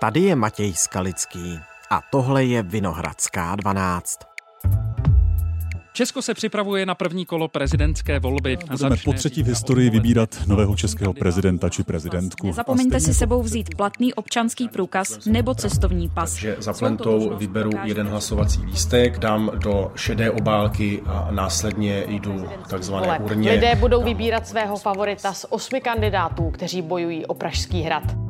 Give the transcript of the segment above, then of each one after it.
Tady je Matěj Skalický a tohle je Vinohradská 12. Česko se připravuje na první kolo prezidentské volby. Budeme po třetí v historii vybírat nového českého prezidenta či prezidentku. Zapomeňte si sebou vzít platný občanský průkaz nebo cestovní pas. Takže za plentou vyberu jeden hlasovací lístek, dám do šedé obálky a následně jdu takzvané urně. Lidé budou vybírat svého favorita z osmi kandidátů, kteří bojují o Pražský hrad.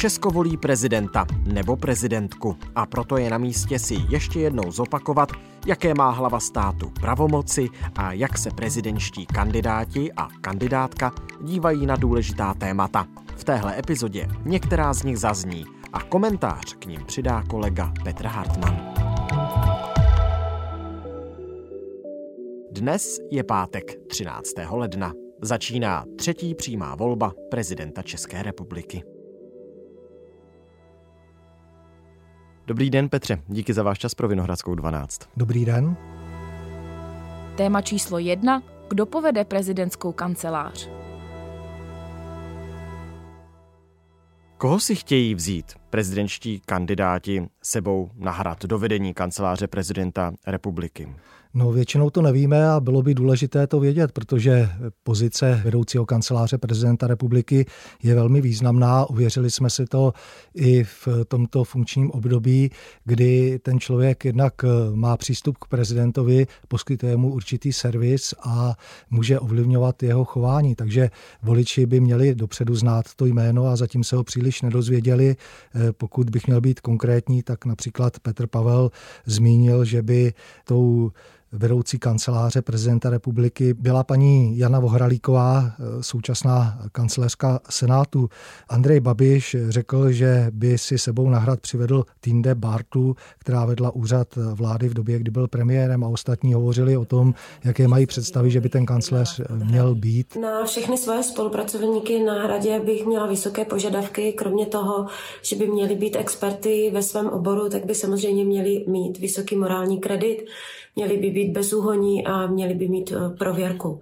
Česko volí prezidenta nebo prezidentku a proto je na místě si ještě jednou zopakovat, jaké má hlava státu pravomoci a jak se prezidentští kandidáti a kandidátka dívají na důležitá témata. V téhle epizodě některá z nich zazní a komentář k ním přidá kolega Petr Hartmann. Dnes je pátek 13. ledna. Začíná třetí přímá volba prezidenta České republiky. Dobrý den, Petře. Díky za váš čas pro Vinohradskou 12. Dobrý den. Téma číslo jedna. Kdo povede prezidentskou kancelář? Koho si chtějí vzít prezidentští kandidáti sebou na hrad do vedení kanceláře prezidenta republiky? No většinou to nevíme a bylo by důležité to vědět, protože pozice vedoucího kanceláře prezidenta republiky je velmi významná. Uvěřili jsme si to i v tomto funkčním období, kdy ten člověk jednak má přístup k prezidentovi, poskytuje mu určitý servis a může ovlivňovat jeho chování. Takže voliči by měli dopředu znát to jméno a zatím se ho příliš nedozvěděli. Pokud bych měl být konkrétní, tak například Petr Pavel zmínil, že by tou vedoucí kanceláře prezidenta republiky byla paní Jana Vohralíková, současná kancelářka Senátu. Andrej Babiš řekl, že by si sebou na hrad přivedl Tinde Bartu, která vedla úřad vlády v době, kdy byl premiérem a ostatní hovořili o tom, jaké mají představy, že by ten kancléř měl být. Na všechny svoje spolupracovníky na hradě bych měla vysoké požadavky, kromě toho, že by měli být experty ve svém oboru, tak by samozřejmě měli mít vysoký morální kredit měli by být bezúhoní a měli by mít eh, prověrku.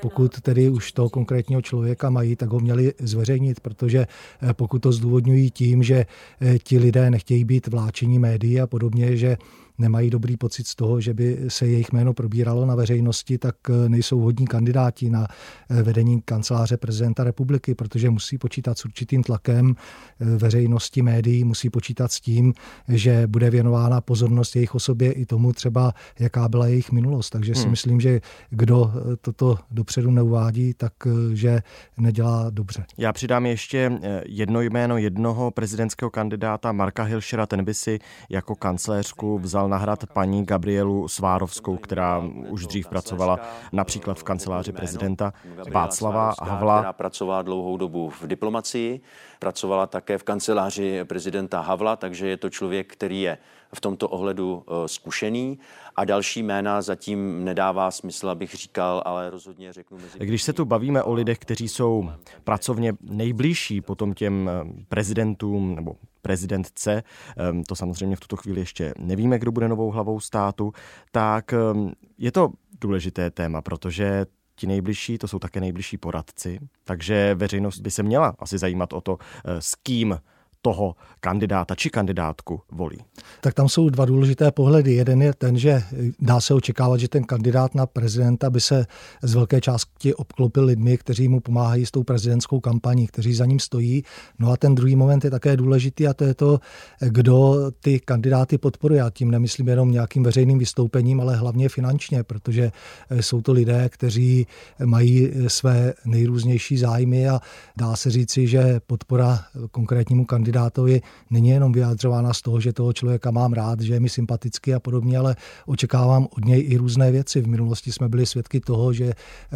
Pokud tedy už toho konkrétního člověka mají, tak ho měli zveřejnit, protože eh, pokud to zdůvodňují tím, že eh, ti lidé nechtějí být vláčení médií a podobně, že nemají dobrý pocit z toho, že by se jejich jméno probíralo na veřejnosti, tak eh, nejsou hodní kandidáti na vedení kanceláře prezidenta republiky, protože musí počítat s určitým tlakem veřejnosti médií, musí počítat s tím, že bude věnována pozornost jejich osobě i tomu třeba, jaká byla jejich minulost. Takže si hmm. myslím, že kdo toto dopředu neuvádí, tak že nedělá dobře. Já přidám ještě jedno jméno jednoho prezidentského kandidáta Marka Hilšera, ten by si jako kancléřku vzal na hrad paní Gabrielu Svárovskou, která už dřív pracovala například v kanceláři prezidenta Václava Havla. Která pracovala dlouhou dobu v diplomacii, pracovala také v kanceláři prezidenta Havla, takže je to člověk, který je v tomto ohledu eh, zkušený. A další jména zatím nedává smysl, abych říkal, ale rozhodně řeknu mezi... Když se tu bavíme o lidech, kteří jsou pracovně nejbližší potom těm eh, prezidentům nebo prezidentce, ehm, to samozřejmě v tuto chvíli ještě nevíme, kdo bude novou hlavou státu, tak ehm, je to důležité téma, protože ti nejbližší, to jsou také nejbližší poradci, takže veřejnost by se měla asi zajímat o to, eh, s kým toho kandidáta či kandidátku volí? Tak tam jsou dva důležité pohledy. Jeden je ten, že dá se očekávat, že ten kandidát na prezidenta by se z velké části obklopil lidmi, kteří mu pomáhají s tou prezidentskou kampaní, kteří za ním stojí. No a ten druhý moment je také důležitý a to je to, kdo ty kandidáty podporuje. A tím nemyslím jenom nějakým veřejným vystoupením, ale hlavně finančně, protože jsou to lidé, kteří mají své nejrůznější zájmy a dá se říci, že podpora konkrétnímu kandidátu kandidátovi není jenom vyjádřována z toho, že toho člověka mám rád, že je mi sympatický a podobně, ale očekávám od něj i různé věci. V minulosti jsme byli svědky toho, že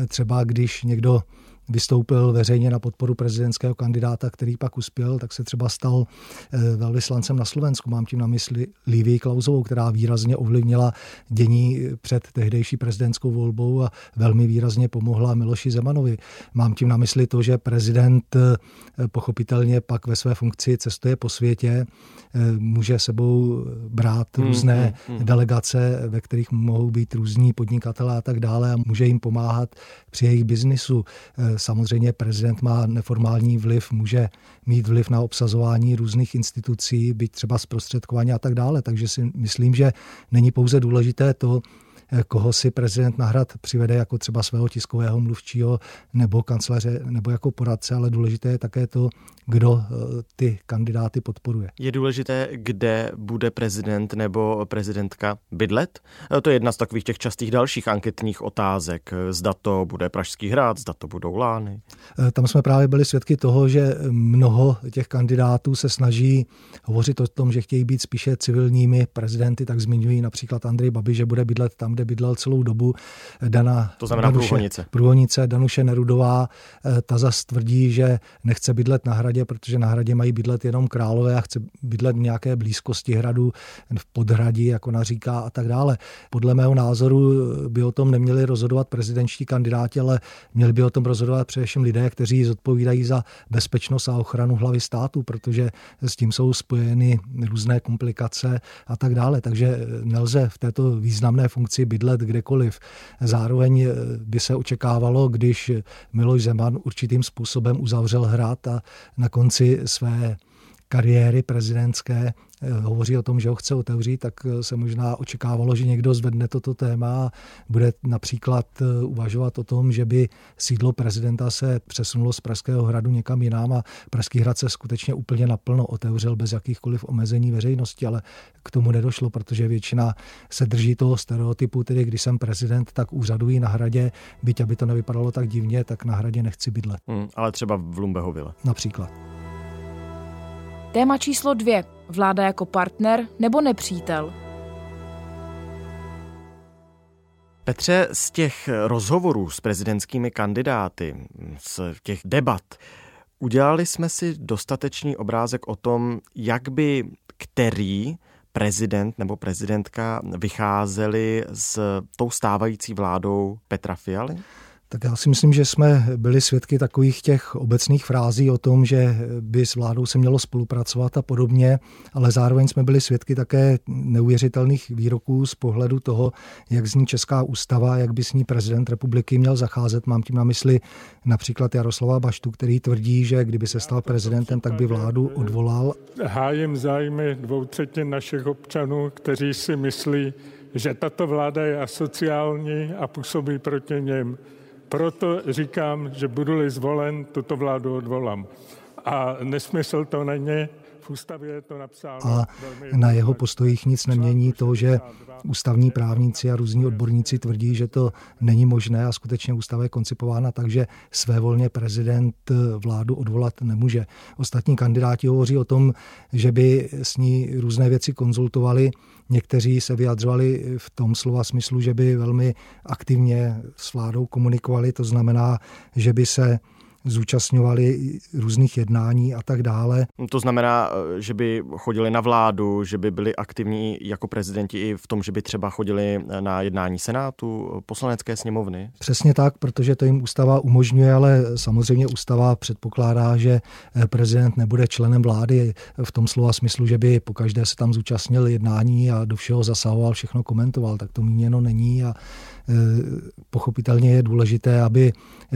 třeba když někdo vystoupil veřejně na podporu prezidentského kandidáta, který pak uspěl, tak se třeba stal eh, velvyslancem na Slovensku. Mám tím na mysli Lívii Klausovou, která výrazně ovlivnila dění před tehdejší prezidentskou volbou a velmi výrazně pomohla Miloši Zemanovi. Mám tím na mysli to, že prezident eh, pochopitelně pak ve své funkci cestuje po světě, eh, může sebou brát hmm, různé hmm, hmm. delegace, ve kterých mohou být různí podnikatelé a tak dále a může jim pomáhat při jejich biznisu samozřejmě prezident má neformální vliv, může mít vliv na obsazování různých institucí, být třeba zprostředkování a tak dále. Takže si myslím, že není pouze důležité to, koho si prezident nahrad přivede jako třeba svého tiskového mluvčího nebo kanceláře nebo jako poradce, ale důležité je také to, kdo eh, ty kandidáty podporuje. Je důležité, kde bude prezident nebo prezidentka bydlet? Eh, to je jedna z takových těch častých dalších anketních otázek. Zda to bude Pražský hrad, zda to budou Lány. Tam jsme právě byli svědky toho, že mnoho těch kandidátů se snaží hovořit o tom, že chtějí být spíše civilními prezidenty, tak zmiňují například Andrej Babi, že bude bydlet tam, kde bydlel celou dobu Dana to znamená Danuše, Průhonice. Průhonice, Danuše Nerudová, eh, ta zas tvrdí, že nechce bydlet na hradě, protože na hradě mají bydlet jenom králové a chce bydlet v nějaké blízkosti hradu, v podhradí, jako naříká a tak dále. Podle mého názoru by o tom neměli rozhodovat prezidentští kandidáti, ale měli by o tom rozhodovat především lidé, kteří zodpovídají za bezpečnost a ochranu hlavy státu, protože s tím jsou spojeny různé komplikace a tak dále. Takže nelze v této významné funkci bydlet kdekoliv. Zároveň eh, by se očekávalo, když Miloš Zeman určitým způsobem uzavřel hrad a na konci své kariéry prezidentské eh, hovoří o tom, že ho chce otevřít, tak eh, se možná očekávalo, že někdo zvedne toto téma a bude například eh, uvažovat o tom, že by sídlo prezidenta se přesunulo z Pražského hradu někam jinam a Pražský hrad se skutečně úplně naplno otevřel bez jakýchkoliv omezení veřejnosti, ale k tomu nedošlo, protože většina se drží toho stereotypu, tedy když jsem prezident, tak úřadují na hradě, byť aby to nevypadalo tak divně, tak na hradě nechci bydlet. Hmm, ale třeba v Lumbehovile. Například. Téma číslo dvě. Vláda jako partner nebo nepřítel? Petře, z těch rozhovorů s prezidentskými kandidáty, z těch debat, udělali jsme si dostatečný obrázek o tom, jak by který prezident nebo prezidentka vycházeli s tou stávající vládou Petra Fialy? Tak já si myslím, že jsme byli svědky takových těch obecných frází o tom, že by s vládou se mělo spolupracovat a podobně, ale zároveň jsme byli svědky také neuvěřitelných výroků z pohledu toho, jak zní Česká ústava, jak by s ní prezident republiky měl zacházet. Mám tím na mysli například Jaroslava Baštu, který tvrdí, že kdyby se stal prezidentem, tak by vládu odvolal. Hájem zájmy dvou třetin našich občanů, kteří si myslí, že tato vláda je asociální a působí proti něm. Proto říkám, že budu-li zvolen, tuto vládu odvolám. A nesmysl to není, ústavě je to napsáno. A na jeho postojích nic nemění to, že ústavní právníci a různí odborníci tvrdí, že to není možné a skutečně ústava je koncipována tak, že svévolně prezident vládu odvolat nemůže. Ostatní kandidáti hovoří o tom, že by s ní různé věci konzultovali. Někteří se vyjadřovali v tom slova smyslu, že by velmi aktivně s vládou komunikovali, to znamená, že by se zúčastňovali různých jednání a tak dále. To znamená, eh, že by chodili na vládu, že by byli aktivní jako prezidenti i v tom, že by třeba chodili eh, na jednání Senátu, eh, poslanecké sněmovny? Přesně tak, protože to jim ústava umožňuje, ale samozřejmě ústava předpokládá, že prezident nebude členem vlády v tom slova smyslu, že by pokaždé se tam zúčastnil jednání a do všeho zasahoval, všechno komentoval. Tak to míněno není a pochopitelně je důležité, aby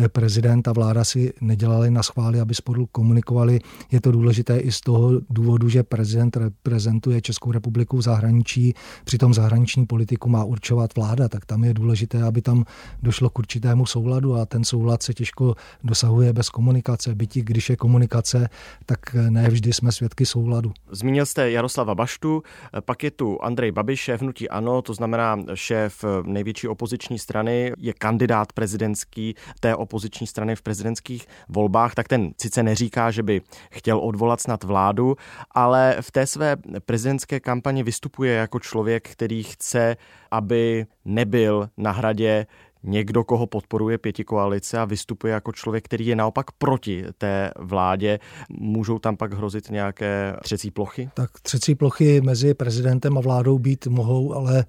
prezident a vláda si nedělali na schvály, aby spolu komunikovali. Je to důležité i z toho důvodu, že prezident reprezentuje Českou republiku v zahraničí, přitom zahraniční politiku má určovat vláda, tak tam je důležité, aby tam došlo k určitému souladu a ten soulad se těžko dosahuje bez komunikace. Bytí, když je komunikace, tak ne vždy jsme svědky souladu. Zmínil jste Jaroslava Baštu, pak je tu Andrej Babiš, šéf hnutí ANO, to znamená šéf největší opoziční strany, je kandidát prezidentský té opoziční strany v prezidentských volbách, tak ten sice neříká, že by chtěl odvolat snad vládu, ale v té své prezidentské kampani vystupuje jako člověk, který chce, aby nebyl na hradě někdo, koho podporuje pěti koalice a vystupuje jako člověk, který je naopak proti té vládě. Můžou tam pak hrozit nějaké třecí plochy? Tak třecí plochy mezi prezidentem a vládou být mohou, ale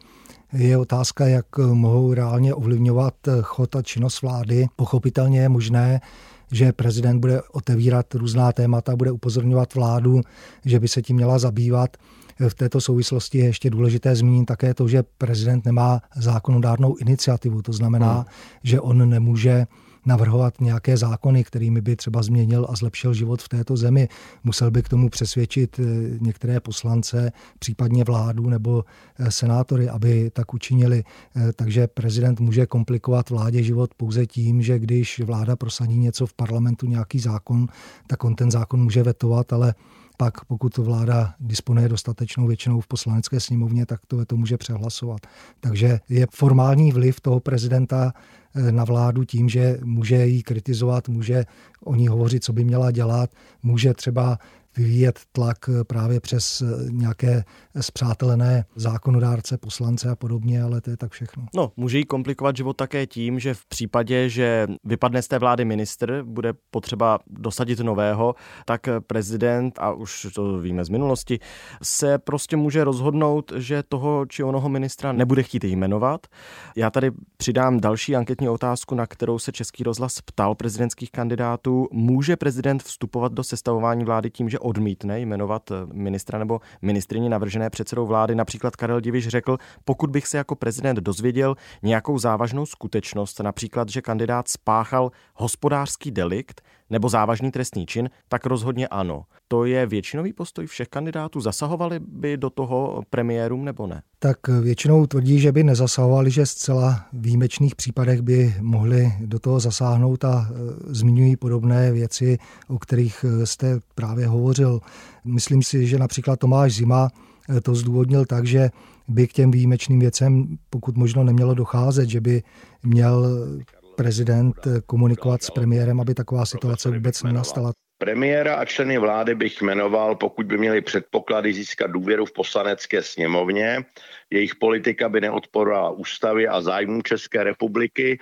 je otázka, jak mohou reálně ovlivňovat chod a činnost vlády. Pochopitelně je možné, že prezident bude otevírat různá témata, bude upozorňovat vládu, že by se tím měla zabývat. V této souvislosti je ještě důležité zmínit také to, že prezident nemá zákonodárnou iniciativu. To znamená, hmm. že on nemůže navrhovat nějaké zákony, kterými by třeba změnil a zlepšil život v této zemi. Musel by k tomu přesvědčit eh, některé poslance, případně vládu nebo eh, senátory, aby tak učinili. Takže prezident může komplikovat vládě život pouze tím, že když vláda prosadí něco v parlamentu, nějaký zákon, tak on ten zákon může vetovat, ale pak pokud vláda disponuje dostatečnou většinou v poslanecké sněmovně, tak to to může přehlasovat. Takže je formální vliv toho prezidenta eh, na vládu tím, že může jí kritizovat, může o ní hovořit, co by měla dělat, může třeba vyvíjet tlak právě přes nějaké zpřátelené zákonodárce, poslance a podobně, ale to je tak všechno. No, může jí komplikovat život také tím, že v případě, že vypadne z té vlády ministr, bude potřeba dosadit nového, tak prezident, a už to víme z minulosti, se prostě může rozhodnout, že toho či onoho ministra nebude chtít jmenovat. Já tady přidám další anketní otázku, na kterou se Český rozhlas ptal prezidentských kandidátů. Může prezident vstupovat do sestavování vlády tím, že odmítne jmenovat eh, ministra nebo ministrině navržené předsedou vlády. Například Karel Diviš řekl, pokud bych se jako prezident dozvěděl nějakou závažnou skutečnost, například, že kandidát spáchal hospodářský delikt, nebo závažný trestný čin, tak rozhodně ano. To je většinový postoj všech kandidátů. Zasahovali by do toho premiérům nebo ne? Tak většinou tvrdí, že by nezasahovali, že zcela výjimečných případech by mohli do toho zasáhnout a e, zmiňují podobné věci, o kterých e, jste právě hovořil. Myslím si, že například Tomáš Zima e, to zdůvodnil tak, že by k těm výjimečným věcem pokud možno nemělo docházet, že by měl prezident komunikovat s premiérem, aby taková situace vůbec nenastala. Premiéra a členy vlády bych jmenoval, pokud by měli předpoklady získat důvěru v poslanecké sněmovně. Jejich politika by neodporovala ústavě a zájmů České republiky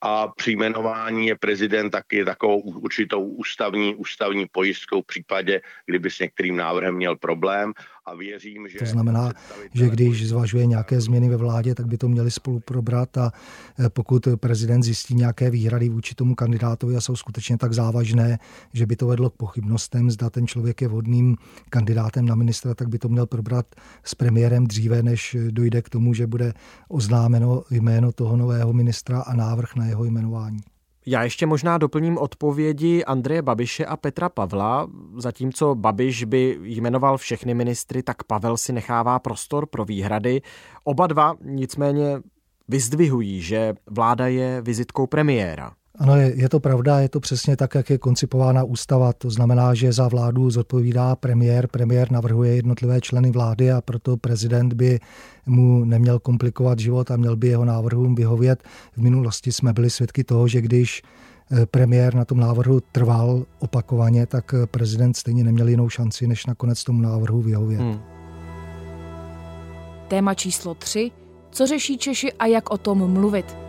a při jmenování je prezident taky takovou určitou ústavní, ústavní pojistkou v případě, kdyby s některým návrhem měl problém a věřím, že... To znamená, že když zvažuje nějaké změny ve vládě, tak by to měli spolu probrat a e, pokud prezident zjistí nějaké výhrady vůči tomu kandidátovi a jsou skutečně tak závažné, že by to vedlo k pochybnostem, zda ten člověk je vhodným kandidátem na ministra, tak by to měl probrat s premiérem dříve, než dojde k tomu, že bude oznámeno jméno toho nového ministra a návrh na jeho jmenování. Já ještě možná doplním odpovědi Andreje Babiše a Petra Pavla. Zatímco Babiš by jmenoval všechny ministry, tak Pavel si nechává prostor pro výhrady. Oba dva nicméně vyzdvihují, že vláda je vizitkou premiéra. Ano, je, je to pravda, je to přesně tak, jak je koncipována ústava. To znamená, že za vládu zodpovídá premiér, premiér navrhuje jednotlivé členy vlády a proto prezident by mu neměl komplikovat život a měl by jeho návrhům vyhovět. V minulosti jsme byli svědky toho, že když eh, premiér na tom návrhu trval opakovaně, tak eh, prezident stejně neměl jinou šanci, než nakonec tomu návrhu vyhovět. Hmm. Téma číslo 3. Co řeší Češi a jak o tom mluvit?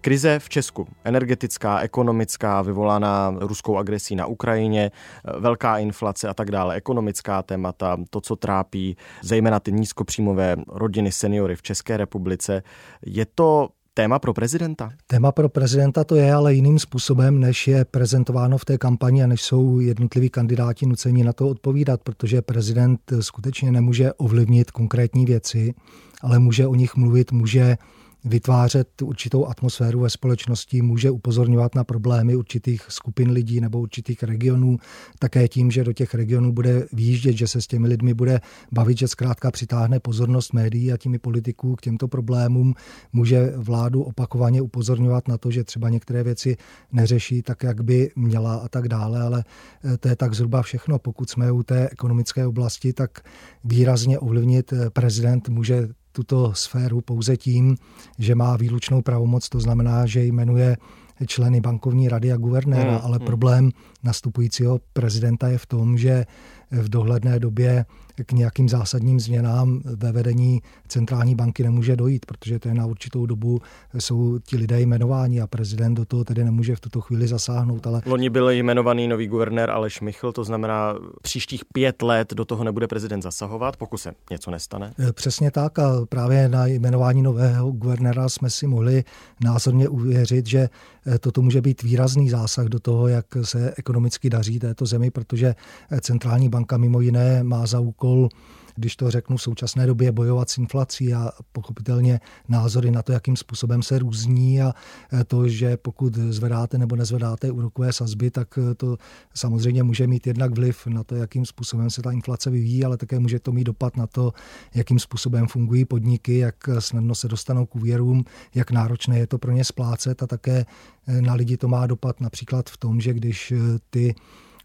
Krize v Česku, energetická, ekonomická, vyvolaná ruskou agresí na Ukrajině, velká inflace a tak dále, ekonomická témata, to, co trápí zejména ty nízkopříjmové rodiny, seniory v České republice. Je to téma pro prezidenta? Téma pro prezidenta to je, ale jiným způsobem, než je prezentováno v té kampani a než jsou jednotliví kandidáti nuceni na to odpovídat, protože prezident skutečně nemůže ovlivnit konkrétní věci, ale může o nich mluvit, může vytvářet určitou atmosféru ve společnosti, může upozorňovat na problémy určitých skupin lidí nebo určitých regionů, také tím, že do těch regionů bude výjíždět, že se s těmi lidmi bude bavit, že zkrátka přitáhne pozornost médií a těmi politiků k těmto problémům, může vládu opakovaně upozorňovat na to, že třeba některé věci neřeší tak, jak by měla a tak dále, ale eh, to je tak zhruba všechno. Pokud jsme u té ekonomické oblasti, tak výrazně ovlivnit eh, prezident může tuto sféru pouze tím, že má výlučnou pravomoc, to znamená, že jmenuje členy bankovní rady a guvernéra, hmm, ale hmm. problém nastupujícího prezidenta je v tom, že v dohledné době k nějakým zásadním změnám ve vedení centrální banky nemůže dojít, protože to je na určitou dobu, jsou ti lidé jmenováni a prezident do toho tedy nemůže v tuto chvíli zasáhnout. Ale... Loni byl jmenovaný nový guvernér Aleš Michl, to znamená příštích pět let do toho nebude prezident zasahovat, pokud se něco nestane. E, přesně tak a právě na jmenování nového guvernéra jsme si mohli názorně uvěřit, že e, toto může být výrazný zásah do toho, jak se ekonomicky daří této zemi, protože centrální banka mimo jiné má za úkol když to řeknu, v současné době bojovat s inflací a pochopitelně názory na to, jakým způsobem se různí a to, že pokud zvedáte nebo nezvedáte úrokové sazby, tak to samozřejmě může mít jednak vliv na to, jakým způsobem se ta inflace vyvíjí, ale také může to mít dopad na to, jakým způsobem fungují podniky, jak snadno se dostanou k úvěrům, jak náročné je to pro ně splácet a také na lidi to má dopad například v tom, že když ty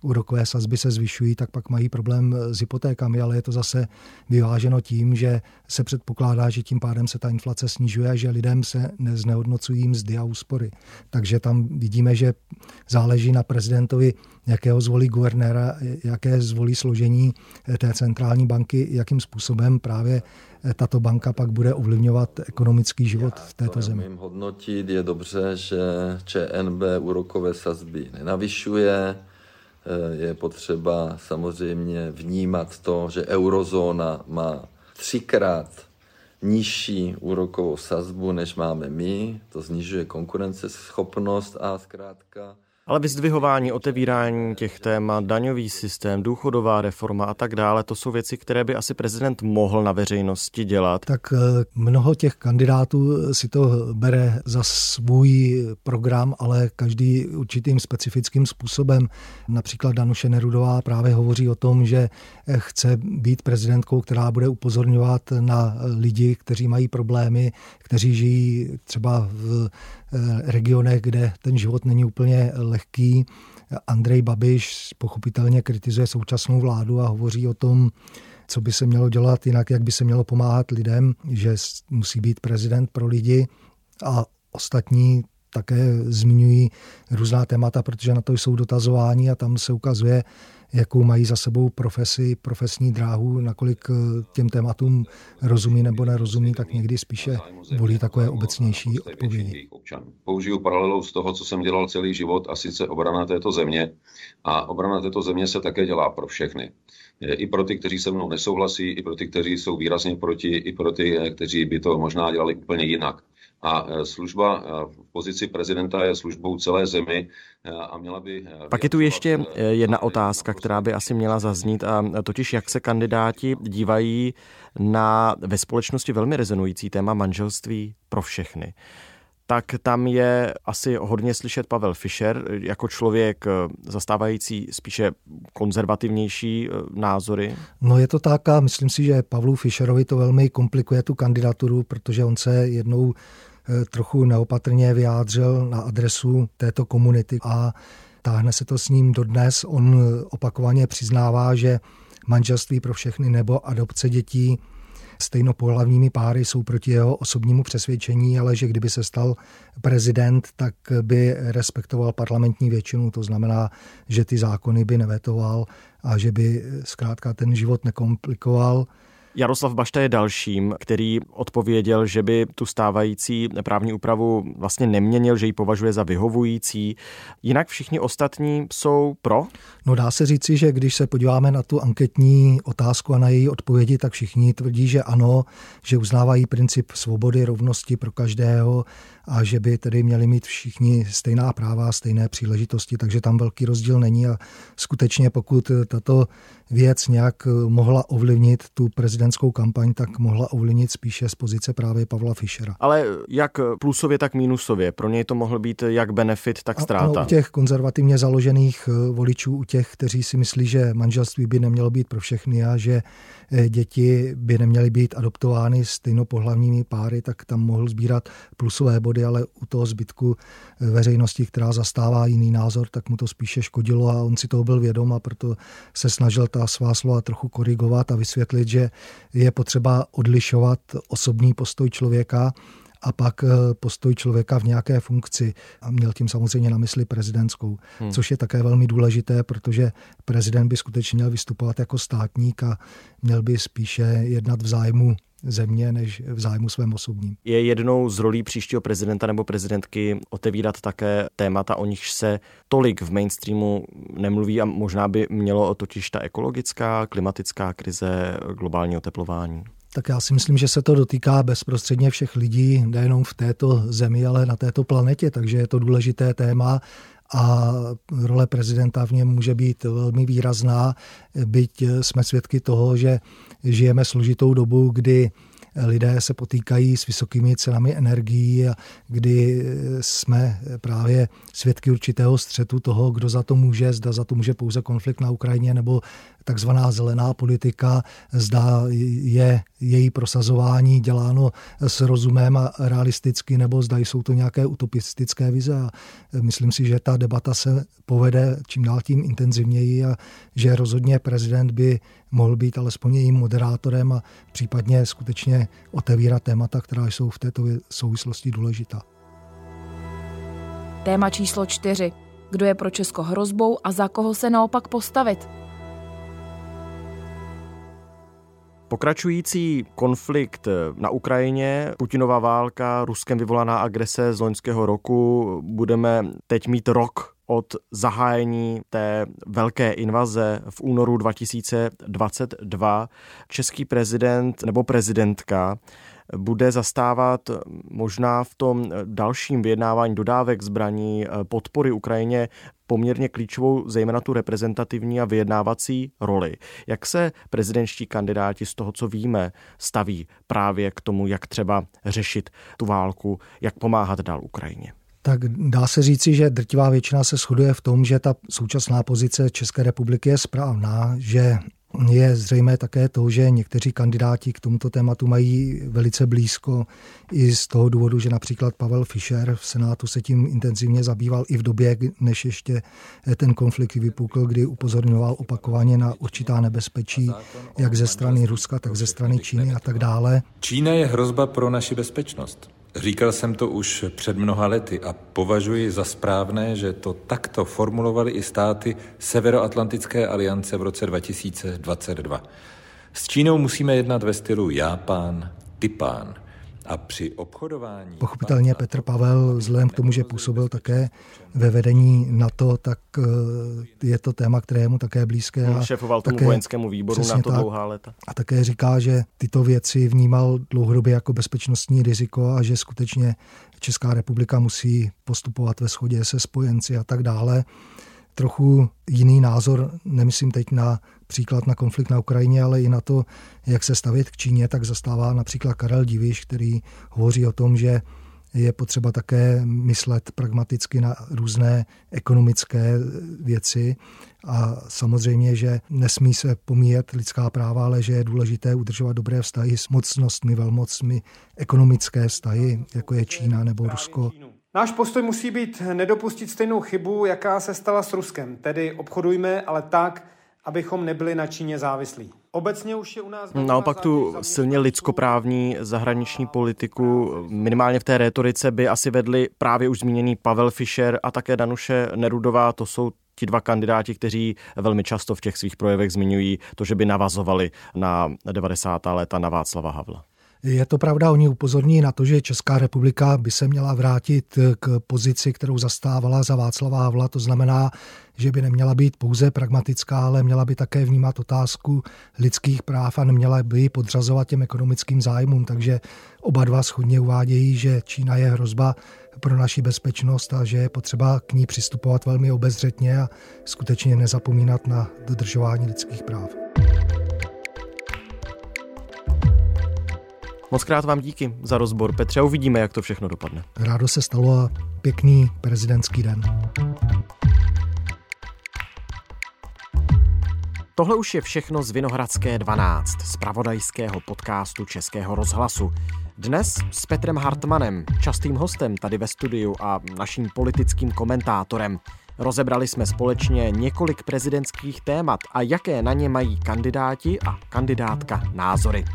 úrokové sazby se zvyšují, tak pak mají problém s hypotékami, ale je to zase vyváženo tím, že se předpokládá, že tím pádem se ta inflace snižuje a že lidem se neznehodnocují mzdy a úspory. Takže tam vidíme, že záleží na prezidentovi, jakého zvolí guvernéra, jaké zvolí složení té centrální banky, jakým způsobem právě tato banka pak bude ovlivňovat ekonomický život v této zemi. hodnotit je dobře, že ČNB úrokové sazby nenavyšuje, Eh, je potřeba samozřejmě vnímat to, že eurozóna má třikrát nižší úrokovou sazbu, než máme my. To snižuje konkurenceschopnost a zkrátka ale vyzdvihování, otevírání těch témat, daňový systém, důchodová reforma a tak dále, to jsou věci, které by asi prezident mohl na veřejnosti dělat. Tak eh, mnoho těch kandidátů si to bere za svůj program, ale každý určitým specifickým způsobem. Například Danuše Nerudová právě hovoří o tom, že chce být prezidentkou, která bude upozorňovat na lidi, kteří mají problémy, kteří žijí třeba v Eh, regionech, kde ten život není úplně lehký. Andrej Babiš pochopitelně kritizuje současnou vládu a hovoří o tom, co by se mělo dělat jinak, jak by se mělo pomáhat lidem, že musí být prezident pro lidi a ostatní také zmiňují různá témata, protože na to jsou dotazováni a tam se ukazuje, jakou mají za sebou profesi, profesní dráhu, nakolik eh, těm tématům rozumí nebo nerozumí, tak někdy spíše volí takové obecnější odpovědi. Použiju paralelu z toho, co jsem dělal celý život, a sice obrana této země. A obrana této země se také dělá pro všechny. I pro ty, kteří se mnou nesouhlasí, i pro ty, kteří jsou výrazně proti, i pro ty, eh, kteří by to možná dělali úplně jinak. A e, služba e, v pozici prezidenta je službou celé zemi e, a měla by... Pak je tu ještě jedna otázka, která by asi měla zaznít, a totiž jak se kandidáti dívají na ve společnosti velmi rezonující téma manželství pro všechny tak tam je asi hodně slyšet Pavel Fischer jako člověk zastávající spíše konzervativnější názory. No je to tak a myslím si, že Pavlu Fischerovi to velmi komplikuje tu kandidaturu, protože on se jednou trochu neopatrně vyjádřil na adresu této komunity a táhne se to s ním dodnes. On opakovaně přiznává, že manželství pro všechny nebo adopce dětí stejnopohlavními páry jsou proti jeho osobnímu přesvědčení, ale že kdyby se stal prezident, tak by respektoval parlamentní většinu, to znamená, že ty zákony by nevetoval a že by zkrátka ten život nekomplikoval. Jaroslav Bašta je dalším, který odpověděl, že by tu stávající právní úpravu vlastně neměnil, že ji považuje za vyhovující. Jinak všichni ostatní jsou pro? No dá se říci, že když se podíváme na tu anketní otázku a na její odpovědi, tak všichni tvrdí, že ano, že uznávají princip svobody, rovnosti pro každého a že by tedy měli mít všichni stejná práva, stejné příležitosti, takže tam velký rozdíl není a skutečně pokud tato věc nějak mohla ovlivnit tu prezidentskou kampaň, tak mohla ovlivnit spíše z pozice právě Pavla Fischera. Ale jak plusově, tak mínusově. Pro něj to mohl být jak benefit, tak ztráta. Ano, u těch konzervativně založených eh, voličů, u těch, kteří si myslí, že manželství by nemělo být pro všechny a že eh, děti by neměly být adoptovány stejnopohlavními páry, tak tam mohl sbírat plusové body, ale u toho zbytku eh, veřejnosti, která zastává jiný názor, tak mu to spíše škodilo a on si toho byl vědom a proto se snažil ta svá slova trochu korigovat a vysvětlit, že je potřeba odlišovat osobní postoj člověka a pak eh, postoj člověka v nějaké funkci. A měl tím samozřejmě na mysli prezidentskou, hmm. což je také velmi důležité, protože prezident by skutečně měl vystupovat jako státník a měl by spíše jednat v zájmu země než v zájmu svém osobním. Je jednou z rolí příštího prezidenta nebo prezidentky otevírat také témata, o nichž se tolik v mainstreamu nemluví a možná by mělo totiž ta ekologická, klimatická krize, globální oteplování. Tak já si myslím, že se to dotýká bezprostředně všech lidí, nejenom v této zemi, ale na této planetě, takže je to důležité téma a role prezidenta v něm může být velmi výrazná, byť jsme svědky toho, že žijeme složitou dobu, kdy lidé se potýkají s vysokými cenami energií a kdy jsme právě svědky určitého střetu toho, kdo za to může, zda za to může pouze konflikt na Ukrajině nebo takzvaná zelená politika, zda je její prosazování děláno s rozumem a realisticky, nebo zda jsou to nějaké utopistické vize. A myslím si, že ta debata se povede čím dál tím intenzivněji a že rozhodně prezident by mohl být alespoň jejím moderátorem a případně skutečně otevírat témata, která jsou v této souvislosti důležitá. Téma číslo čtyři. Kdo je pro Česko hrozbou a za koho se naopak postavit? Pokračující konflikt na Ukrajině, Putinova válka, Ruskem vyvolaná agrese z loňského roku, budeme teď mít rok od zahájení té velké invaze v únoru 2022. Český prezident nebo prezidentka bude zastávat možná v tom dalším vyjednávání dodávek zbraní, podpory Ukrajině poměrně klíčovou, zejména tu reprezentativní a vyjednávací roli. Jak se prezidentští kandidáti z toho, co víme, staví právě k tomu, jak třeba řešit tu válku, jak pomáhat dál Ukrajině? Tak dá se říci, že drtivá většina se shoduje v tom, že ta současná pozice České republiky je správná, že je zřejmé také to, že někteří kandidáti k tomuto tématu mají velice blízko i z toho důvodu, že například Pavel Fischer v Senátu se tím intenzivně zabýval i v době, než ještě ten konflikt vypukl, kdy upozorňoval opakovaně na určitá nebezpečí, jak ze strany Ruska, tak ze strany Číny a tak dále. Čína je hrozba pro naši bezpečnost. Říkal jsem to už před mnoha lety a považuji za správné, že to takto formulovali i státy Severoatlantické aliance v roce 2022. S Čínou musíme jednat ve stylu já pán, ty pán. A při obchodování... Pochopitelně Petr Pavel, vzhledem k tomu, že působil také ve vedení NATO, tak eh, je to téma, které je mu také blízké. A šéfoval tomu také, vojenskému výboru na to dlouhá léta. A také říká, že tyto věci vnímal dlouhodobě jako bezpečnostní riziko a že skutečně Česká republika musí postupovat ve shodě se spojenci a tak dále trochu jiný názor, nemyslím teď na příklad na konflikt na Ukrajině, ale i na to, jak se stavět k Číně, tak zastává například Karel Diviš, který hovoří o tom, že je potřeba také myslet pragmaticky na různé ekonomické věci a samozřejmě, že nesmí se pomíjet lidská práva, ale že je důležité udržovat dobré vztahy s mocnostmi, velmocmi, ekonomické vztahy, jako je Čína nebo Rusko. Náš postoj musí být nedopustit stejnou chybu, jaká se stala s Ruskem, tedy obchodujme, ale tak, abychom nebyli na Číně závislí. Obecně už je u nás... Naopak tu silně lidskoprávní zahraniční politiku minimálně v té retorice by asi vedli právě už zmíněný Pavel Fischer a také Danuše Nerudová. To jsou ti dva kandidáti, kteří velmi často v těch svých projevech zmiňují to, že by navazovali na 90. léta na Václava Havla. Je to pravda, oni upozorní na to, že Česká republika by se měla vrátit k pozici, kterou zastávala za Václava Havla, to znamená, že by neměla být pouze pragmatická, ale měla by také vnímat otázku lidských práv a neměla by ji podřazovat těm ekonomickým zájmům. Takže oba dva schodně uvádějí, že Čína je hrozba pro naši bezpečnost a že je potřeba k ní přistupovat velmi obezřetně a skutečně nezapomínat na dodržování lidských práv. Moc krát vám díky za rozbor, Petře, uvidíme, jak to všechno dopadne. Rádo se stalo a pěkný prezidentský den. Tohle už je všechno z Vinohradské 12, z pravodajského podcastu Českého rozhlasu. Dnes s Petrem Hartmanem, častým hostem tady ve studiu a naším politickým komentátorem. Rozebrali jsme společně několik prezidentských témat a jaké na ně mají kandidáti a kandidátka názory.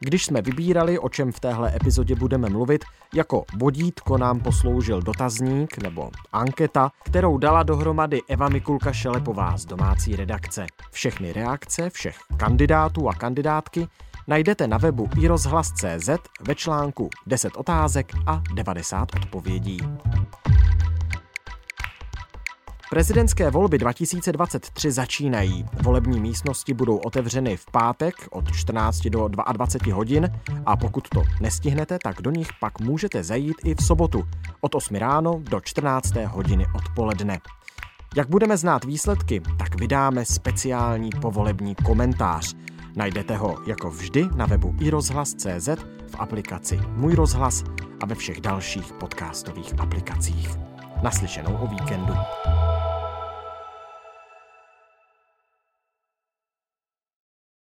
Když jsme vybírali, o čem v téhle epizodě budeme mluvit, jako vodítko nám posloužil dotazník nebo anketa, kterou dala dohromady Eva Mikulka Šelepová z domácí redakce. Všechny reakce všech kandidátů a kandidátky najdete na webu iRozhlas.cz ve článku 10 otázek a 90 odpovědí. Prezidentské volby 2023 začínají. Volební místnosti budou otevřeny v pátek od 14 do 22 hodin a pokud to nestihnete, tak do nich pak můžete zajít i v sobotu od 8 ráno do 14 hodiny odpoledne. Jak budeme znát výsledky, tak vydáme speciální povolební komentář. Najdete ho jako vždy na webu iRozhlas.cz, v aplikaci Můj rozhlas a ve všech dalších podcastových aplikacích. Naslyšenou o víkendu.